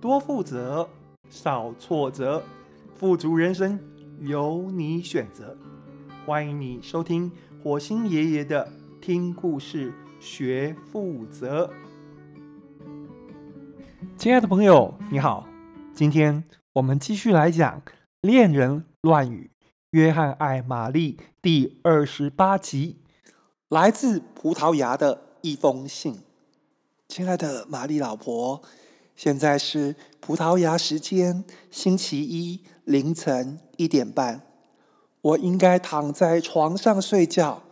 多负责，少挫折，富足人生由你选择。欢迎你收听火星爷爷的听故事学负责。亲爱的朋友，你好，今天我们继续来讲《恋人乱语》约翰爱玛丽第二十八集，来自葡萄牙的一封信。亲爱的玛丽老婆，现在是葡萄牙时间星期一凌晨一点半，我应该躺在床上睡觉。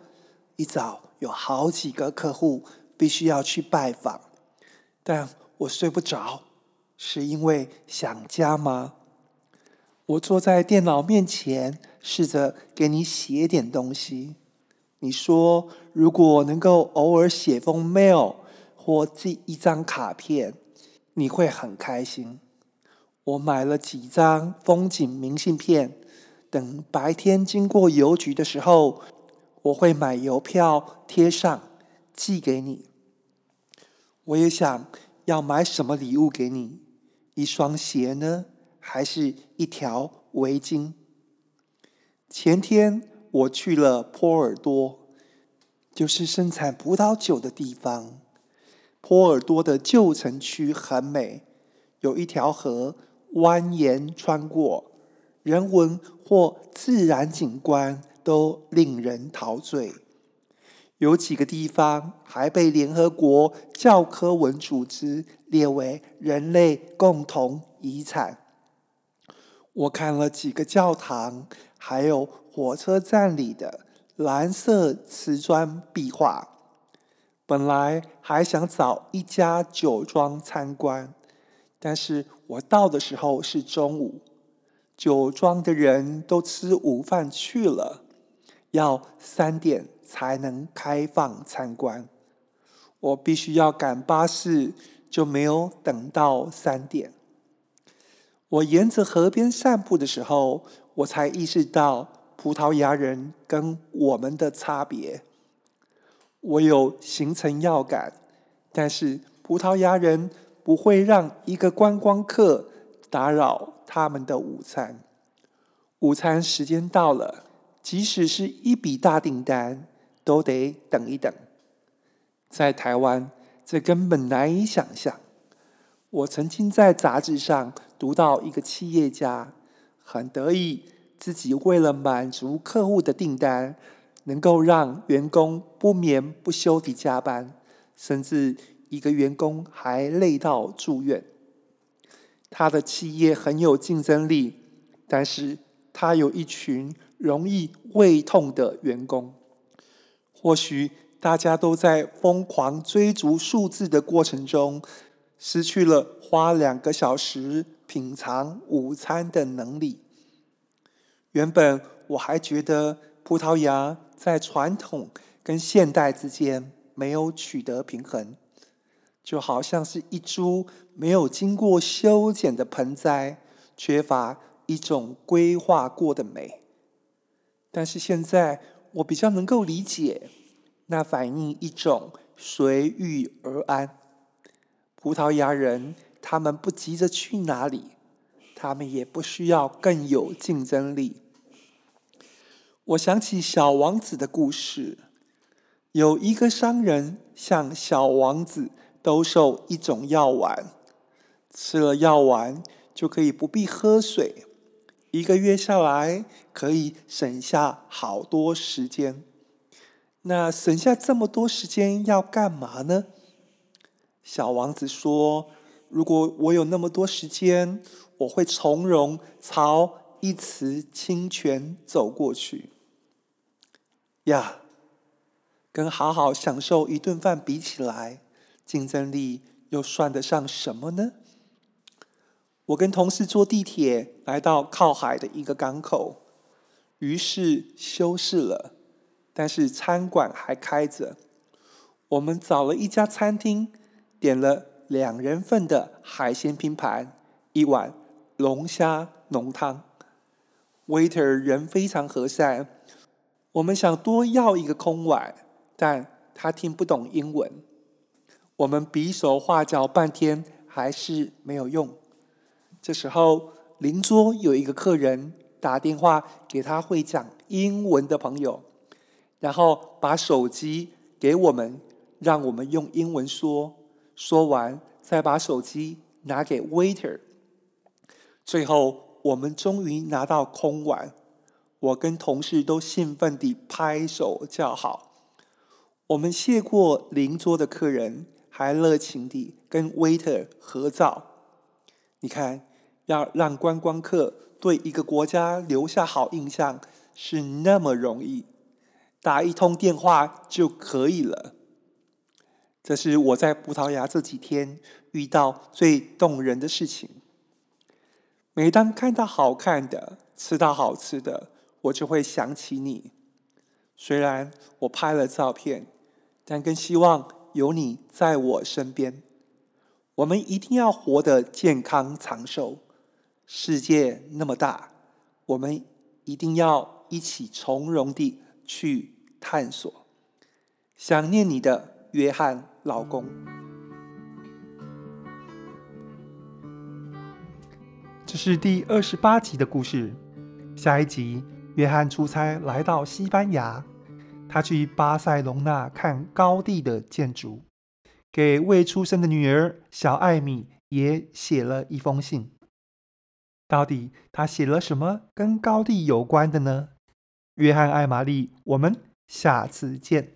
一早有好几个客户必须要去拜访，但我睡不着，是因为想家吗？我坐在电脑面前，试着给你写点东西。你说，如果能够偶尔写封 mail。或寄一张卡片，你会很开心。我买了几张风景明信片，等白天经过邮局的时候，我会买邮票贴上寄给你。我也想要买什么礼物给你，一双鞋呢，还是一条围巾？前天我去了波尔多，就是生产葡萄酒的地方。波尔多的旧城区很美，有一条河蜿蜒穿过，人文或自然景观都令人陶醉。有几个地方还被联合国教科文组织列为人类共同遗产。我看了几个教堂，还有火车站里的蓝色瓷砖壁画。本来还想找一家酒庄参观，但是我到的时候是中午，酒庄的人都吃午饭去了，要三点才能开放参观。我必须要赶巴士，就没有等到三点。我沿着河边散步的时候，我才意识到葡萄牙人跟我们的差别。我有行程要赶，但是葡萄牙人不会让一个观光客打扰他们的午餐。午餐时间到了，即使是一笔大订单，都得等一等。在台湾，这根本难以想象。我曾经在杂志上读到一个企业家很得意，自己为了满足客户的订单。能够让员工不眠不休地加班，甚至一个员工还累到住院。他的企业很有竞争力，但是他有一群容易胃痛的员工。或许大家都在疯狂追逐数字的过程中，失去了花两个小时品尝午餐的能力。原本我还觉得葡萄牙。在传统跟现代之间没有取得平衡，就好像是一株没有经过修剪的盆栽，缺乏一种规划过的美。但是现在我比较能够理解，那反映一种随遇而安。葡萄牙人他们不急着去哪里，他们也不需要更有竞争力。我想起小王子的故事，有一个商人向小王子兜售一种药丸，吃了药丸就可以不必喝水，一个月下来可以省下好多时间。那省下这么多时间要干嘛呢？小王子说：“如果我有那么多时间，我会从容朝一池清泉走过去。”呀，跟好好享受一顿饭比起来，竞争力又算得上什么呢？我跟同事坐地铁来到靠海的一个港口，于是休市了，但是餐馆还开着。我们找了一家餐厅，点了两人份的海鲜拼盘，一碗龙虾浓汤。waiter 人非常和善。我们想多要一个空碗，但他听不懂英文。我们比手画脚半天，还是没有用。这时候，邻桌有一个客人打电话给他会讲英文的朋友，然后把手机给我们，让我们用英文说，说完再把手机拿给 waiter。最后，我们终于拿到空碗，我跟同事都兴奋地拍手叫好。我们谢过邻桌的客人，还热情地跟 waiter 合照。你看，要让观光客对一个国家留下好印象是那么容易，打一通电话就可以了。这是我在葡萄牙这几天遇到最动人的事情。每当看到好看的、吃到好吃的，我就会想起你。虽然我拍了照片。但更希望有你在我身边。我们一定要活得健康长寿。世界那么大，我们一定要一起从容地去探索。想念你的约翰老公。这是第二十八集的故事。下一集，约翰出差来到西班牙。他去巴塞隆纳看高地的建筑，给未出生的女儿小艾米也写了一封信。到底他写了什么跟高地有关的呢？约翰艾玛丽，我们下次见。